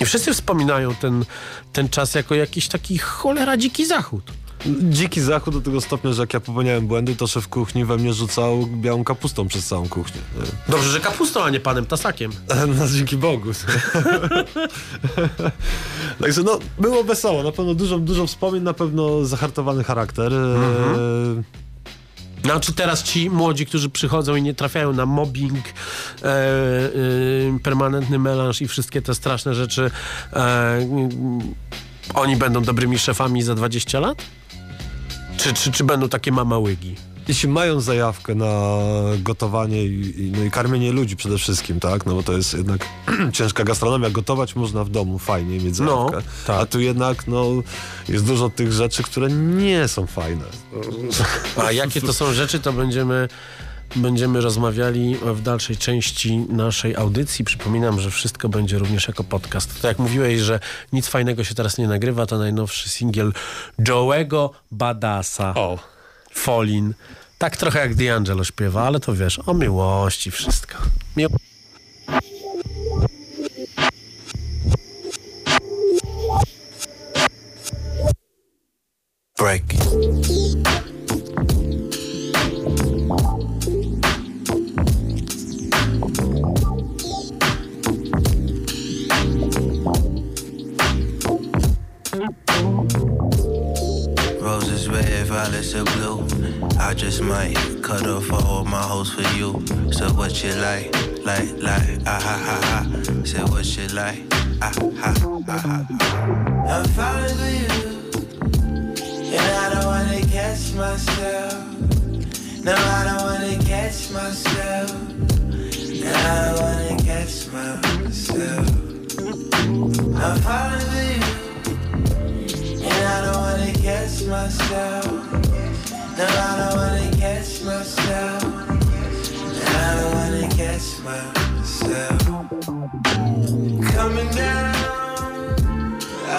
i wszyscy wspominają ten, ten czas jako jakiś taki cholera dziki zachód. Dziki zachód do tego stopnia, że jak ja popełniałem błędy, to szef kuchni we mnie rzucał białą kapustą przez całą kuchnię. Dobrze, że kapustą, a nie panem Tasakiem. [LAUGHS] No dzięki Bogu. [LAUGHS] Także no, było wesoło. Na pewno dużo, dużo wspomnień, na pewno zahartowany charakter. Mhm. E, No, czy teraz ci młodzi, którzy przychodzą i nie trafiają na mobbing, e, e, permanentny melanż i wszystkie te straszne rzeczy, e, oni będą dobrymi szefami za 20 lat? Czy, czy, czy będą takie mamałygi? Jeśli mają zajawkę na gotowanie i, no i karmienie ludzi przede wszystkim, tak? No bo to jest jednak [CLEARS THROAT] ciężka gastronomia. Gotować można w domu fajnie, mieć No, zajawkę. tak. A tu jednak no, jest dużo tych rzeczy, które nie są fajne. A jakie to są rzeczy, to będziemy, będziemy rozmawiali w dalszej części naszej audycji. Przypominam, że wszystko będzie również jako podcast. To jak mówiłeś, że nic fajnego się teraz nie nagrywa, to najnowszy singiel Joe'ego Badasa. O. Folin. Tak trochę jak D'Angelo śpiewa, ale to wiesz, o miłości wszystko. Miło... Break. Violets are blue. I just might cut off all my hoes for you. So what you like, like, like, ah ha ha ha. Say what you like, ah ha ha ha. I'm falling for you, and I don't wanna catch myself. No, I don't wanna catch myself. No, I don't wanna catch myself. I'm falling for you. And I don't catch myself. No, I don't wanna catch myself. No, I don't wanna catch myself. Coming down,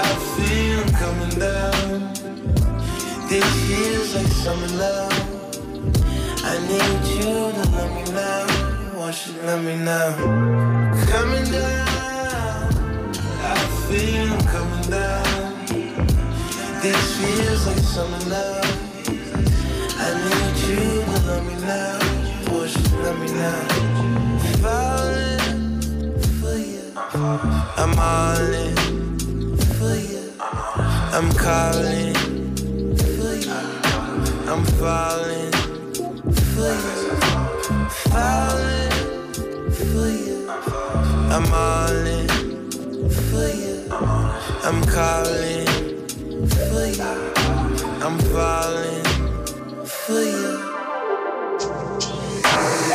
I feel I'm coming down. This feels like summer love. I need you to love me now. Won't you love me now? Coming down, I feel I'm coming down. This feels like summer. I need you to love me now. Push, love me now. Falling for you. I'm all in for you. I'm calling for you. I'm falling for you. Falling for you. I'm all in for you. I'm calling. I'm falling for you.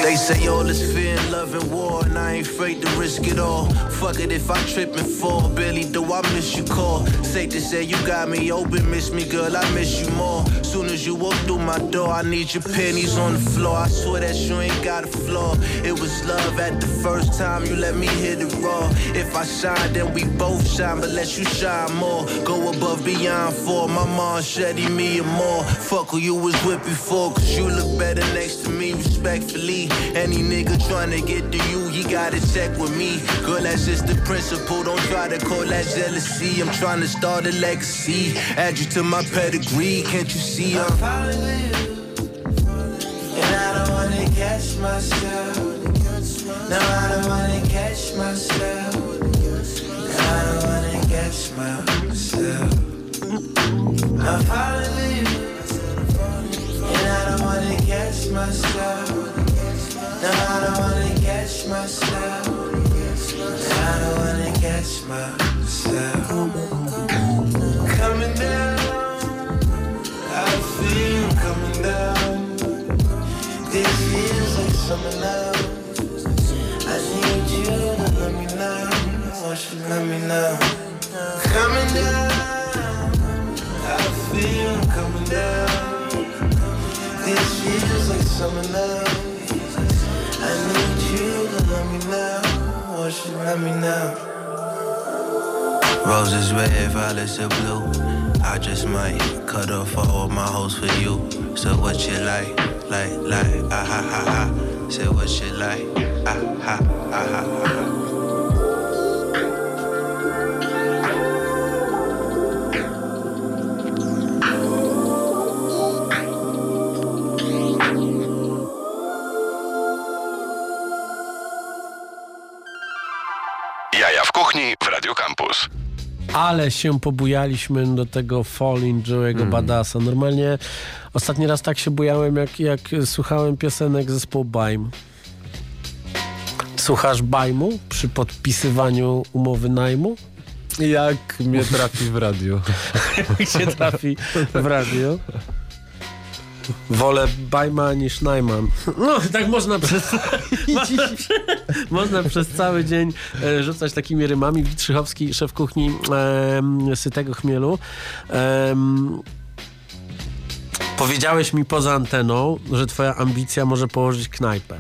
They say all is fear and love and war, and I ain't afraid to risk it all. Fuck it if I trip and fall, Billy, do I miss you call? Safe to say you got me open, miss me, girl, I miss you more. Soon as you walk through my door, I need your pennies on the floor. I swear that you ain't got a flaw. It was love at the first time you let me hit it raw. If I shine, then we both shine, but let you shine more. Go above beyond for my mom, Shetty, me and more. Fuck who you was with before, cause you look better next to me, respectfully. Any nigga tryna get to you, he gotta check with me. Girl, that's just the principle. Don't try to call that jealousy. I'm trying to start a legacy. Add you to my pedigree. Can't you see I'm falling with you? And I don't wanna catch myself. No, I don't wanna catch myself. No, I don't wanna catch myself. I'm falling with you. And I don't wanna catch myself. No, I don't wanna catch myself. I don't wanna catch myself. Coming down, I feel coming down. This feels like summer now. I need you to let me know. Won't you let me know? Coming down, I feel coming down. This feels like summer now. Let me know? Roses red, violets are blue. I just might cut off all my hoes for you. So what you like, like, like, ah ha ha ha. Say what you like, ah ha ah ha ha. Ale się pobujaliśmy do tego Falling Joe'ego Badasa. Normalnie ostatni raz tak się bujałem, jak, jak słuchałem piosenek zespołu Baim. Słuchasz Bajmu przy podpisywaniu umowy najmu? Jak mnie trafi w radiu. [LAUGHS] Jak się trafi w radio? Wolę Bajma niż Najman. No, tak można przez, [LAUGHS] można, można przez cały dzień e, rzucać takimi rymami. Witrzychowski, szef kuchni e, Sytego Chmielu. E, powiedziałeś mi poza anteną, że twoja ambicja może położyć knajpę.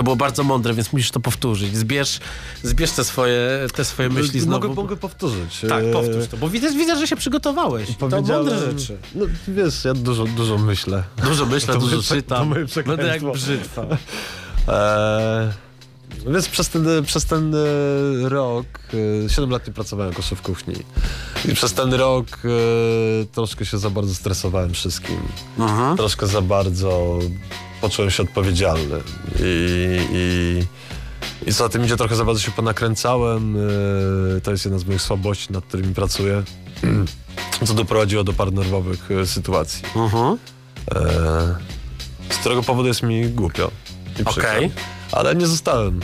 To było bardzo mądre, więc musisz to powtórzyć. Zbierz, zbierz te, swoje, te swoje myśli znowu. Mogę, mogę powtórzyć. Tak, E, powtórz to, bo widzę, widzę że się przygotowałeś. To mądre rzeczy. No wiesz, ja dużo, dużo myślę. Dużo myślę, [LAUGHS] To dużo to czytam. moje Będę jak brzytwa. [LAUGHS] Eee, więc przez ten, przez ten e, rok, e, 7 lat nie pracowałem jako szef kuchni. I przez ten rok e, troszkę się za bardzo stresowałem wszystkim. Mhm. Troszkę za bardzo poczułem się odpowiedzialny. I, i, i co za tym idzie, trochę za bardzo się ponakręcałem. E, to jest jedna z moich słabości, nad którymi pracuję. [CLEARS THROAT] Co doprowadziło do par nerwowych e, sytuacji. E, z którego powodu jest mi głupio. i przykro. Okej. Ale nie zostałem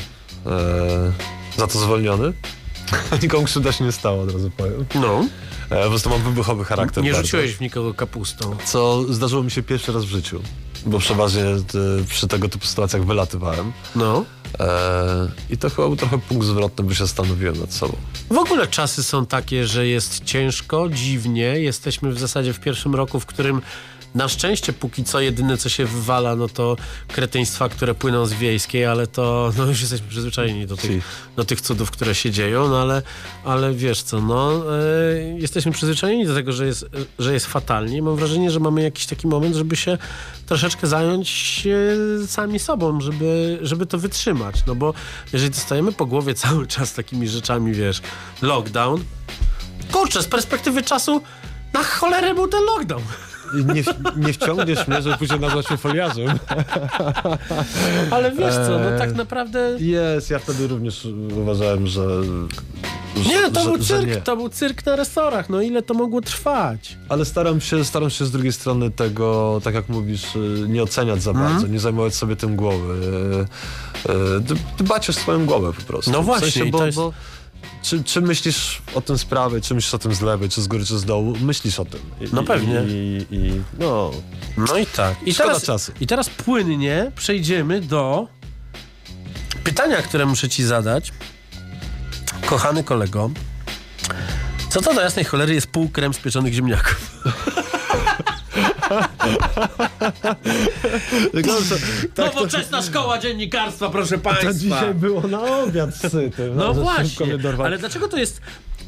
za to zwolniony. [LAUGHS] Nikomu krzywda się nie stało, od razu powiem. No. E, po prostu mam wybuchowy charakter. Nie bardzo. rzuciłeś w nikogo kapustą. Co zdarzyło mi się pierwszy raz w życiu. Bo przeważnie e, przy tego typu sytuacjach wylatywałem. No. E, I to chyba był trochę punkt zwrotny, bo się zastanowiłem nad sobą. W ogóle czasy są takie, że jest ciężko, dziwnie. Jesteśmy w zasadzie w pierwszym roku, w którym na szczęście póki co jedyne co się wywala, no to kretyństwa, które płyną z wiejskiej, ale to no już jesteśmy przyzwyczajeni do tych, do tych cudów, które się dzieją, no ale, ale wiesz co, no e, jesteśmy przyzwyczajeni do tego, że jest, że jest fatalnie. Mam wrażenie, że mamy jakiś taki moment, żeby się troszeczkę zająć e, sami sobą, żeby, żeby to wytrzymać. No bo jeżeli dostajemy po głowie [LAUGHS] cały czas takimi rzeczami, wiesz, lockdown, kurczę, z perspektywy czasu na cholerę był ten lockdown. Nie, nie wciągniesz mnie, że później nazwać się foliarzem. Ale wiesz co, no Eee. tak naprawdę Jest, ja wtedy również uważałem, że, że, Nie, to że, był cyrk, nie. to był cyrk na resorach. No ile to mogło trwać? Ale staram się, staram się z drugiej strony tego, tak jak mówisz, y, nie oceniać za Mhm. bardzo, nie zajmować sobie tym głowy. y, y, Dbać o swoją głowę po prostu. No W właśnie, sensie, i bo, jest- bo czy, czy myślisz o tym z prawej, czy myślisz o tym z lewej, czy z góry, czy z dołu? Myślisz o tym. I, No pewnie. I, i, no, No i tak. I Szkoda teraz, czasu. I teraz płynnie przejdziemy do pytania, które muszę ci zadać. Kochany kolego, co to do jasnej cholery jest pół krem z pieczonych ziemniaków? [LAUGHS] tak, Nowoczesna szkoła dziennikarstwa, proszę to państwa. dzisiaj było na obiad syty. No że właśnie, ale dlaczego to jest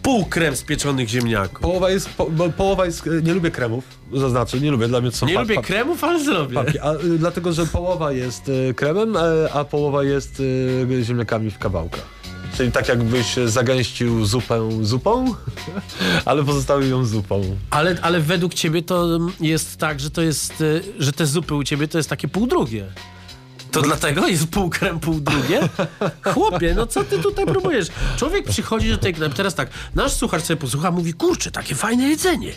pół krem z pieczonych ziemniaków? Połowa jest, po, połowa jest, nie lubię kremów, zaznaczę, nie lubię, dla mnie to są Nie lubię kremów, ale zrobię. papki, a, y, dlatego, że połowa jest y, kremem, a, a połowa jest y, ziemniakami w kawałkach. Czyli tak jakbyś zagęścił zupę zupą, [LAUGHS] ale pozostawił ją zupą. Ale, ale według ciebie to jest tak, że to jest, y, że te zupy u ciebie to jest takie pół drugie. To dlatego jest pół krem, pół drugie? Chłopie, no co ty tutaj próbujesz? Człowiek przychodzi do tej knajpy, teraz tak, nasz słuchacz sobie posłucha, mówi, kurczę, takie fajne jedzenie.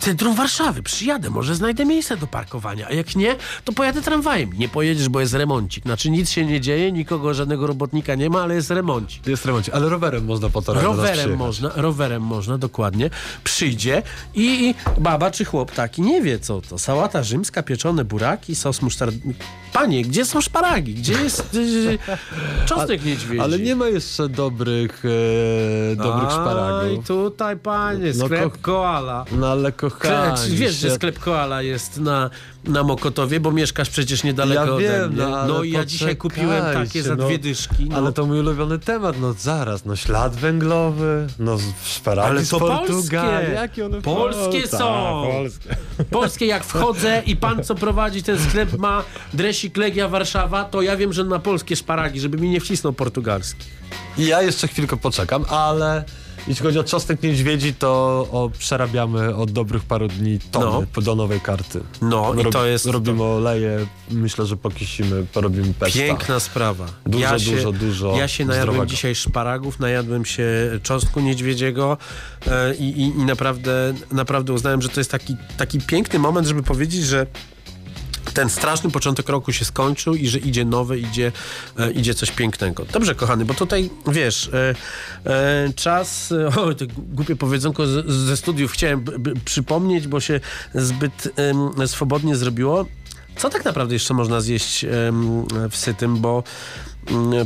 Centrum Warszawy, przyjadę, może znajdę miejsce do parkowania, a jak nie, to pojadę tramwajem. Nie pojedziesz, bo jest remoncik. Znaczy nic się nie dzieje, nikogo, żadnego robotnika nie ma, ale jest remoncik. Jest remoncie, ale rowerem można po nas Rowerem można, rowerem można, dokładnie. Przyjdzie i, i baba czy chłop taki nie wie co to. Sałata rzymska, pieczone buraki, sos musztardny. Panie, gdzie są szparagi? Gdzie jest y, czosnek niedźwiedzi? Ale nie ma jeszcze dobrych, e, dobrych Aj, szparagów. tutaj panie, No, sklep ko- koala. No ale kochani wiesz, że sklep koala jest na, na Mokotowie, bo mieszkasz przecież niedaleko Ja ode wiem, mnie. no, ale no i ja dzisiaj kupiłem takie poczekajcie, za no. dwie dyszki. No. Ale to mój ulubiony temat, no zaraz, no ślad węglowy, no szparagi Ale to Portugalii. polskie. Jakie one Polskie Tak, są. polskie. [LAUGHS] Polskie jak wchodzę i pan co prowadzi ten sklep ma dresik Legia Warszawa, to ja wiem, że na polskie szparagi, żeby mi nie wcisnął portugalski. I ja jeszcze chwilkę poczekam, ale jeśli chodzi o czosnek niedźwiedzi, to o, przerabiamy od dobrych paru dni tony do nowej karty. No i to jest Robimy oleje, myślę, że pokisimy, porobimy pesta. Piękna sprawa. Dużo, ja się, dużo, dużo Ja się najadłem zdrowego. dzisiaj szparagów, najadłem się czosnku niedźwiedziego e, i, i, i naprawdę, naprawdę uznałem, że to jest taki, taki piękny moment, żeby powiedzieć, że ten straszny początek roku się skończył i że idzie nowe, idzie, e, idzie coś pięknego. Dobrze, kochany, bo tutaj wiesz, e, e, czas, e, [LAUGHS] o, to głupie powiedzonko z, ze studiów chciałem b, b, przypomnieć, bo się zbyt swobodnie zrobiło. Co tak naprawdę jeszcze można zjeść w sytym, bo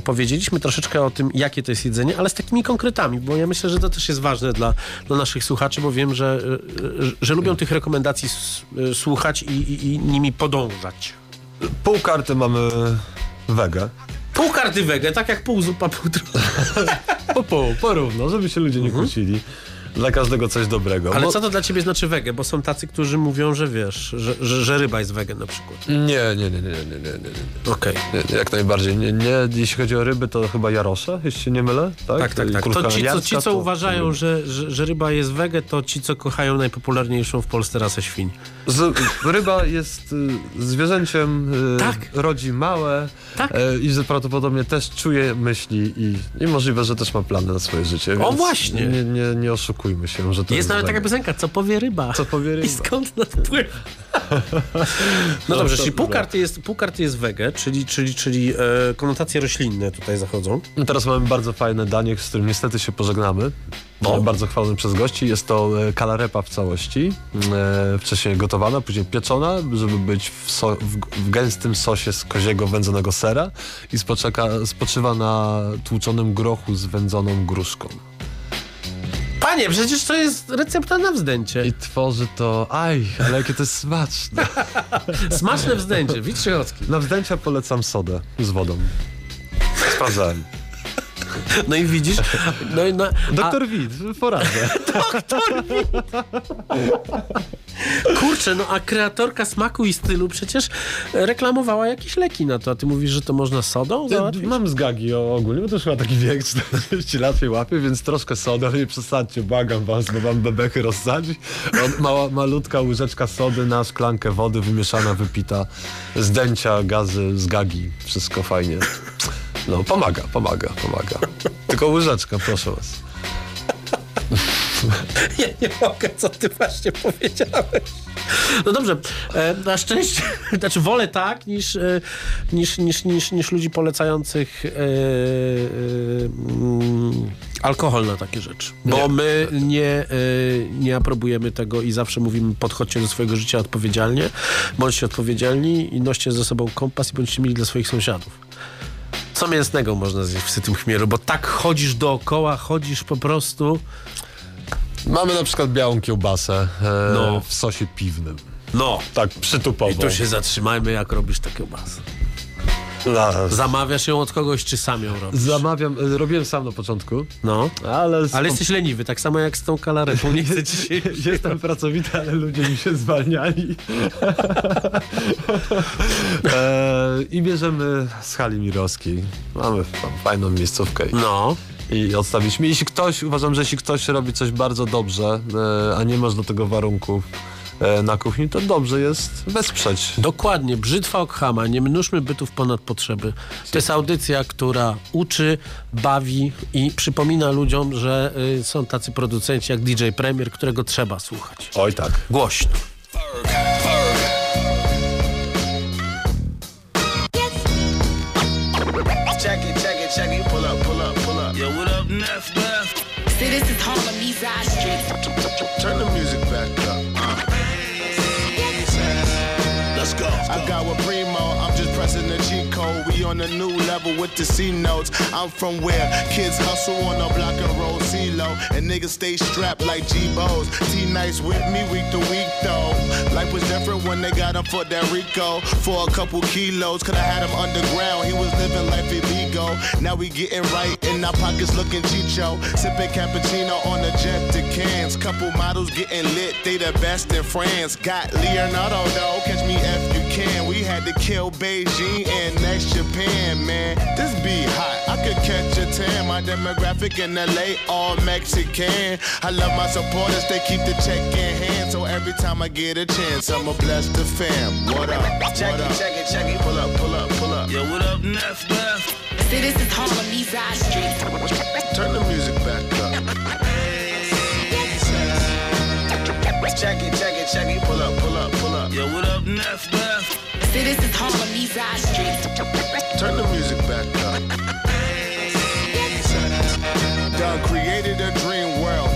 powiedzieliśmy troszeczkę o tym, jakie to jest jedzenie, ale z takimi konkretami, bo ja myślę, że to też jest ważne dla, dla naszych słuchaczy, bo wiem, że, że, że lubią tych rekomendacji s- słuchać i, i, i nimi podążać. Pół karty mamy wege. Pół karty wege, tak jak pół zupa, pół. Po pół, porówno, żeby się ludzie nie kłócili. Dla każdego coś dobrego. Ale Bo- co to dla ciebie znaczy wege? Bo są tacy, którzy mówią, że wiesz, że, że, że ryba jest wege na przykład. Nie, nie, nie, nie, nie, nie, nie, nie. Okej. Nie, jak najbardziej. Nie, nie, jeśli chodzi o ryby, to chyba jarosze, jeśli się nie mylę. Tak, Tak, tak, tak. To ci, co, ci, co to- uważają, że, że, że ryba jest wege, to ci, co kochają najpopularniejszą w Polsce rasę świń. Z, ryba jest y, zwierzęciem, y, Tak. rodzi małe Tak. y, i że prawdopodobnie też czuje myśli i, i możliwe, że też ma plany na swoje życie. O, właśnie. Nie, nie, nie oszukujmy się, że to jest Jest nawet taka piosenka, co powie ryba. Co powie ryba. I skąd na to wpływa? No dobrze, czyli pół karty jest, pół karty jest wege, czyli, czyli, czyli e, konotacje roślinne tutaj zachodzą. No Teraz mamy bardzo fajne danie, z którym niestety się pożegnamy. No. Bardzo chwalone przez gości. Jest to e, kalarepa w całości. E, wcześniej gotowana, później pieczona, żeby być w, so, w, w gęstym sosie z koziego wędzonego sera i spoczeka, spoczywa na tłuczonym grochu z wędzoną gruszką. Panie, przecież to jest recepta na wzdęcie. I tworzy to... Aj, ale jakie to jest smaczne. [LAUGHS] Smaczne wzdęcie. Witrzychocki. Na wzdęcia polecam sodę z wodą. Sprawdzałem. No i widzisz? No i na, Doktor Wid, poradzę. a, kurczę, no a kreatorka smaku i stylu przecież reklamowała jakieś leki na to. A ty mówisz, że to można sodą załatwić? Mam zgagi o, ogólnie, bo to już chyba taki wiek, [LAUGHS] 40 lat mnie łapie, więc troszkę sody, ale nie przesadźcie, błagam was, bo wam bebechy rozsadzi. Mała, malutka łyżeczka sody na szklankę wody wymieszana, wypita, zdęcia, gazy, zgagi, wszystko fajnie. No, pomaga, pomaga, pomaga. Tylko łyżeczka, proszę was. Ja nie mogę, co ty właśnie powiedziałeś. No dobrze, e, na szczęście, [LAUGHS] znaczy wolę tak, niż, e, niż, niż, niż, niż ludzi polecających e, mm, alkohol na takie rzeczy. Bo my nie, nie aprobujemy tego i zawsze mówimy podchodźcie do swojego życia odpowiedzialnie, bądźcie odpowiedzialni i noście ze sobą kompas i bądźcie mieli dla swoich sąsiadów. Co mięsnego można zjeść w sytym chmielu, bo tak chodzisz dookoła, chodzisz po prostu... Mamy na przykład białą kiełbasę e, No. w sosie piwnym. No, Tak przytupowo. i tu się zatrzymajmy, jak robisz tę kiełbasę. Zamawiasz ją od kogoś, czy sam ją robisz? Zamawiam, e, robiłem sam na początku, No. ale... Ale jesteś leniwy, tak samo jak z tą kalaretą. Nie chcę. [LAUGHS] Jestem pracowity, ale ludzie mi się zwalniali. [LAUGHS] e, I bierzemy z hali mirowskiej. Mamy fajną miejscówkę No. i odstawiliśmy. Jeśli ktoś, uważam, że jeśli ktoś robi coś bardzo dobrze, e, a nie masz do tego warunków na kuchni, to dobrze jest wesprzeć. Dokładnie, brzytwa Okhama, nie mnóżmy bytów ponad potrzeby. To jest audycja, która uczy, bawi i przypomina ludziom, że y, są tacy producenci jak DJ Premier, którego trzeba słuchać. Oj tak. Głośno. Check it, check it, check it. Pull up, pull up, pull up. Yo, what up, Neff, Neff? See, this is Harlem, East Side Street. Turn the music on a new level with the C notes. I'm from where kids hustle on the block and roll C low, And niggas stay strapped like G-Bows. T-Nice with me week to week though. Life was different when they got him for that Rico. For a couple kilos, could I had him underground. He was living life illegal. Now we getting right in our pockets looking chicho. Sipping cappuccino on the jet to cans. Couple models getting lit, they the best in France. Got Leonardo though, catch me you can. We had to kill Beijing and next Japan, man. This be hot, I could catch a tan. My demographic in LA, all Mexican. I love my supporters, they keep the check in hand. So every time I get a chance, I'ma bless the fam. What up? Check what it, check it, check it. Pull up, pull up, pull up. Yo, what up, Neff, Neff? See, this is Harlem, East Side Street. Turn the music back up. Check it, check it, check it. Pull up, pull up, pull up. Yo, what up, Neff, Neff? See, this is Harlem, East Side Street. Turn the music back up. Done created a dream world.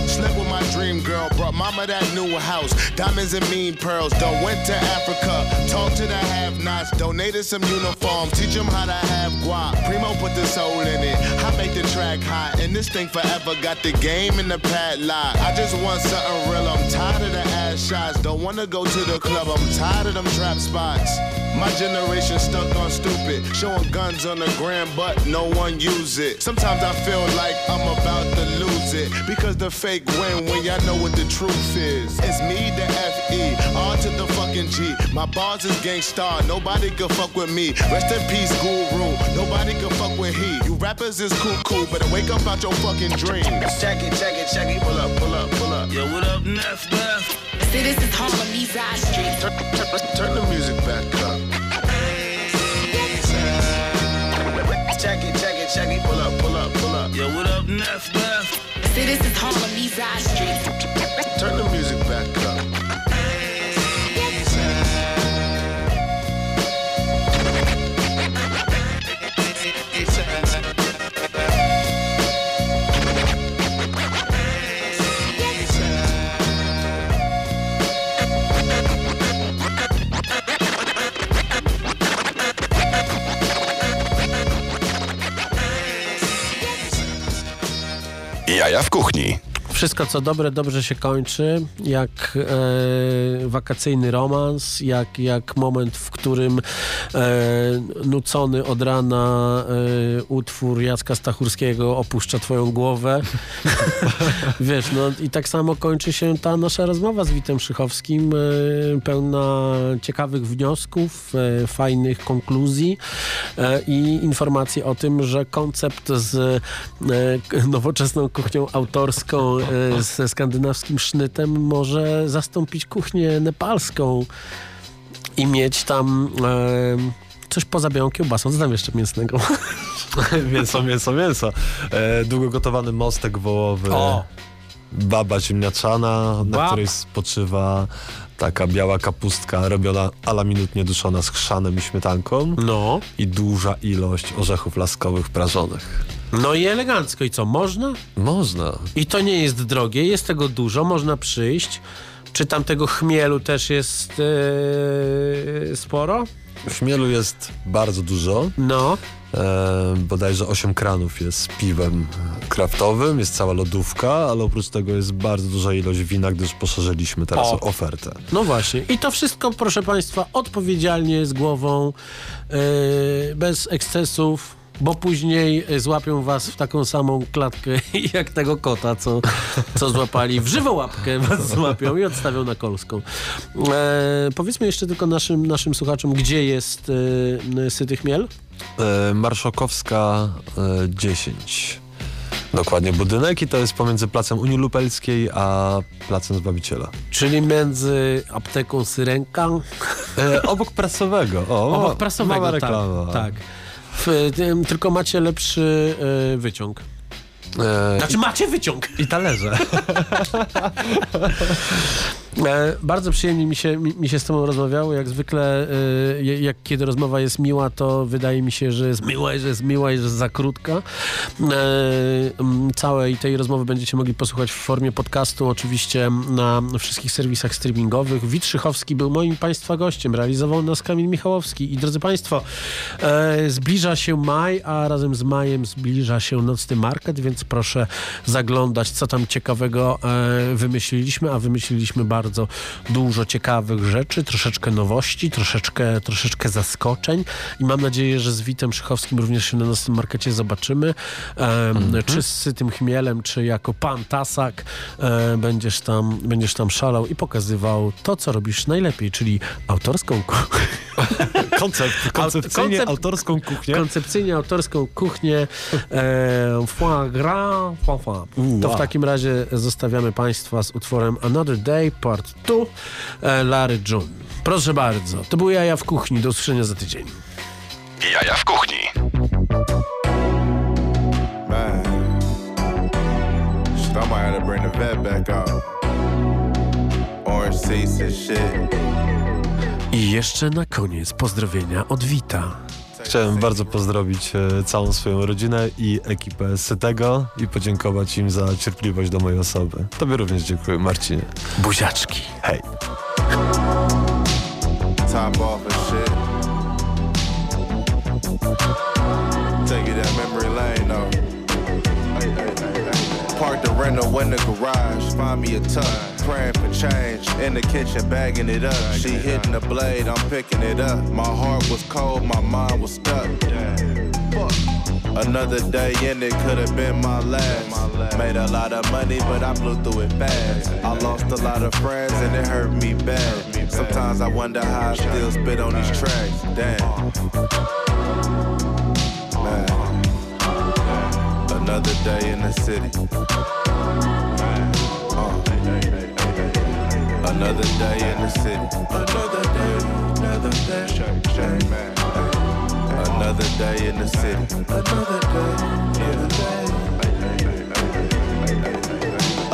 Dream girl. Brought mama that new house. Diamonds and mean pearls. Done went to Africa. Talked to the have-nots. Donated some uniforms. Teach them how to have guap. Primo put the soul in it. I make the track hot. And this thing forever got the game in the padlock. I just want something real. I'm tired of the ass shots. Don't wanna go to the club. I'm tired of them trap spots. My generation stuck on stupid, showing guns on the gram, but no one use it. Sometimes I feel like I'm about to lose it because the fake win when y'all know what the truth is. It's me, the F-E, R to the fucking G. My bars is gangstar, nobody can fuck with me. Rest in peace, guru, nobody can fuck with he. You rappers is cool, cool, better wake up out your fucking dreams. Check it, check it, check it. Pull up, pull up, pull up. Yo, what up, Neff, Neff? See, this is Harlem, East Side Street. Turn, turn- turn the music back up. Check it, check it, check it. Pull up, pull up, pull up. Yo, what up, Neff, Neff? See, this is Harlem, East Side Street. Turn the music back Jaja w kuchni. Wszystko co dobre, dobrze się kończy. Jak e, wakacyjny romans, jak, jak moment, w którym e, nucony od rana e, utwór Jacka Stachurskiego opuszcza twoją głowę. [LAUGHS] Wiesz, no i tak samo kończy się ta nasza rozmowa z Witem Szychowskim, e, pełna ciekawych wniosków, e, fajnych konkluzji e, i informacji o tym, że koncept z nowoczesną kuchnią autorską, ze skandynawskim sznytem może zastąpić kuchnię nepalską i mieć tam e, coś poza białą kiełbasą. Tam jeszcze mięsnego? [LAUGHS] mięso, mięso, mięso. E, długo gotowany mostek wołowy. O! baba ziemniaczana, na Bab. której spoczywa taka biała kapustka robiona ala minutnie duszona z chrzanem i śmietanką No. i duża ilość orzechów laskowych prażonych. No i elegancko. I co, można? Można. I to nie jest drogie, jest tego dużo, można przyjść. Czy tam tego chmielu też jest e, sporo? Chmielu jest bardzo dużo. No. E, bodajże 8 kranów jest z piwem kraftowym, jest cała lodówka, ale oprócz tego jest bardzo duża ilość wina, gdyż poszerzyliśmy teraz o ofertę. No właśnie. I to wszystko, proszę Państwa, odpowiedzialnie, z głową, yy, bez ekscesów, bo później yy, złapią Was w taką samą klatkę [LAUGHS] jak tego kota, co, co złapali. W żywą łapkę [LAUGHS] Was złapią i odstawią na kolską. E, powiedzmy jeszcze tylko naszym, naszym słuchaczom, gdzie jest yy, Syty Chmiel? E, Marszałkowska e, 10. Dokładnie budynek i to jest pomiędzy placem Unii Lupelskiej a placem Zbawiciela. Czyli między apteką Syrenka. E, obok prasowego. O, Obok prasowego, mała tak. reklama. tak. Tylko macie lepszy yy, wyciąg. E, Znaczy macie wyciąg. I talerze. [LAUGHS] E, bardzo przyjemnie mi się, mi, się z tobą rozmawiało. Jak zwykle, e, jak kiedy rozmowa jest miła, to wydaje mi się, że jest miła i że jest miła i że jest za krótka. E, całej tej rozmowy będziecie mogli posłuchać w formie podcastu, oczywiście na wszystkich serwisach streamingowych. Witrzychowski był moim Państwa gościem. Realizował nas Kamil Michałowski. I drodzy Państwo, zbliża się maj, a razem z majem zbliża się Nocny Market, więc proszę zaglądać, co tam ciekawego wymyśliliśmy, a wymyśliliśmy bardzo dużo ciekawych rzeczy, troszeczkę nowości, troszeczkę, troszeczkę zaskoczeń i mam nadzieję, że z Witem Szychowskim również się na Nocnym Markecie zobaczymy. E, Czy z Sytym Chmielem, czy jako pan Tasak e, będziesz, tam, będziesz tam szalał i pokazywał to, co robisz najlepiej, czyli autorską kuchnię. [LAUGHS] Koncept, koncepcyjnie koncept- autorską kuchnię. Koncepcyjnie autorską kuchnię e, foie gras. foie gras. To w takim razie zostawiamy Państwa z utworem Another Day Part 2 e, Larry June. Proszę bardzo, to były jaja w kuchni. Do usłyszenia za tydzień. Jaja w kuchni. Man. Shit, I might have to bring the vet back out. Orange seats and shit. I jeszcze na koniec pozdrowienia od Wita. Chciałem bardzo pozdrowić e, całą swoją rodzinę i ekipę Sytego i podziękować im za cierpliwość do mojej osoby. Tobie również dziękuję, Marcinie. Buziaczki. Hej. Take you that memory lane though. Park the rental in the garage, find me a tuck. Praying for change, in the kitchen bagging it up. She hitting the blade, I'm picking it up. My heart was cold, my mind was stuck. Another day in it could have been my last. Made a lot of money, but I blew through it fast. I lost a lot of friends and it hurt me bad. Sometimes I wonder how I still spit on these tracks. Damn. Another day in the city. Uh. Another day in the city. Another day, another day. Another day in the city. Another day, another day.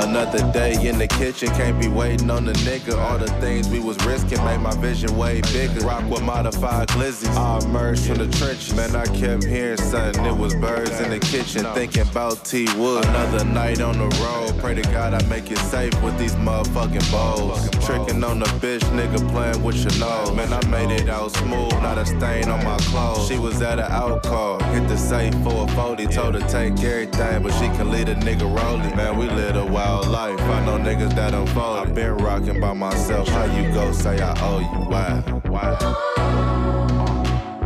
Another day in the kitchen, can't be waiting on the nigga. All the things we was risking made my vision way bigger. Rock with modified glizzies. I emerged from the trenches. Man, I kept hearing something. It was birds in the kitchen, thinking about T Wood. Another night on the road. Pray to God I make it safe with these motherfucking bowls. Tricking on the bitch, nigga playing with your nose. Man, I made it out smooth, not a stain on my clothes. She was at an out call, hit the safe for a 40. Told her take everything, but she can lead a nigga rolling. Man, we live a wild life. I know niggas that don't unfold. i been rocking by myself. How you go say I owe you? Why? Why?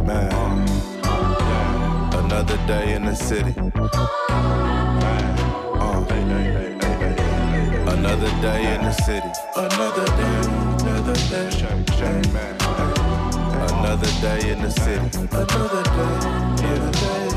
Man, another day in the city. Uh, another day in the city. Another day, another day. Another day in the city. Another day, another day.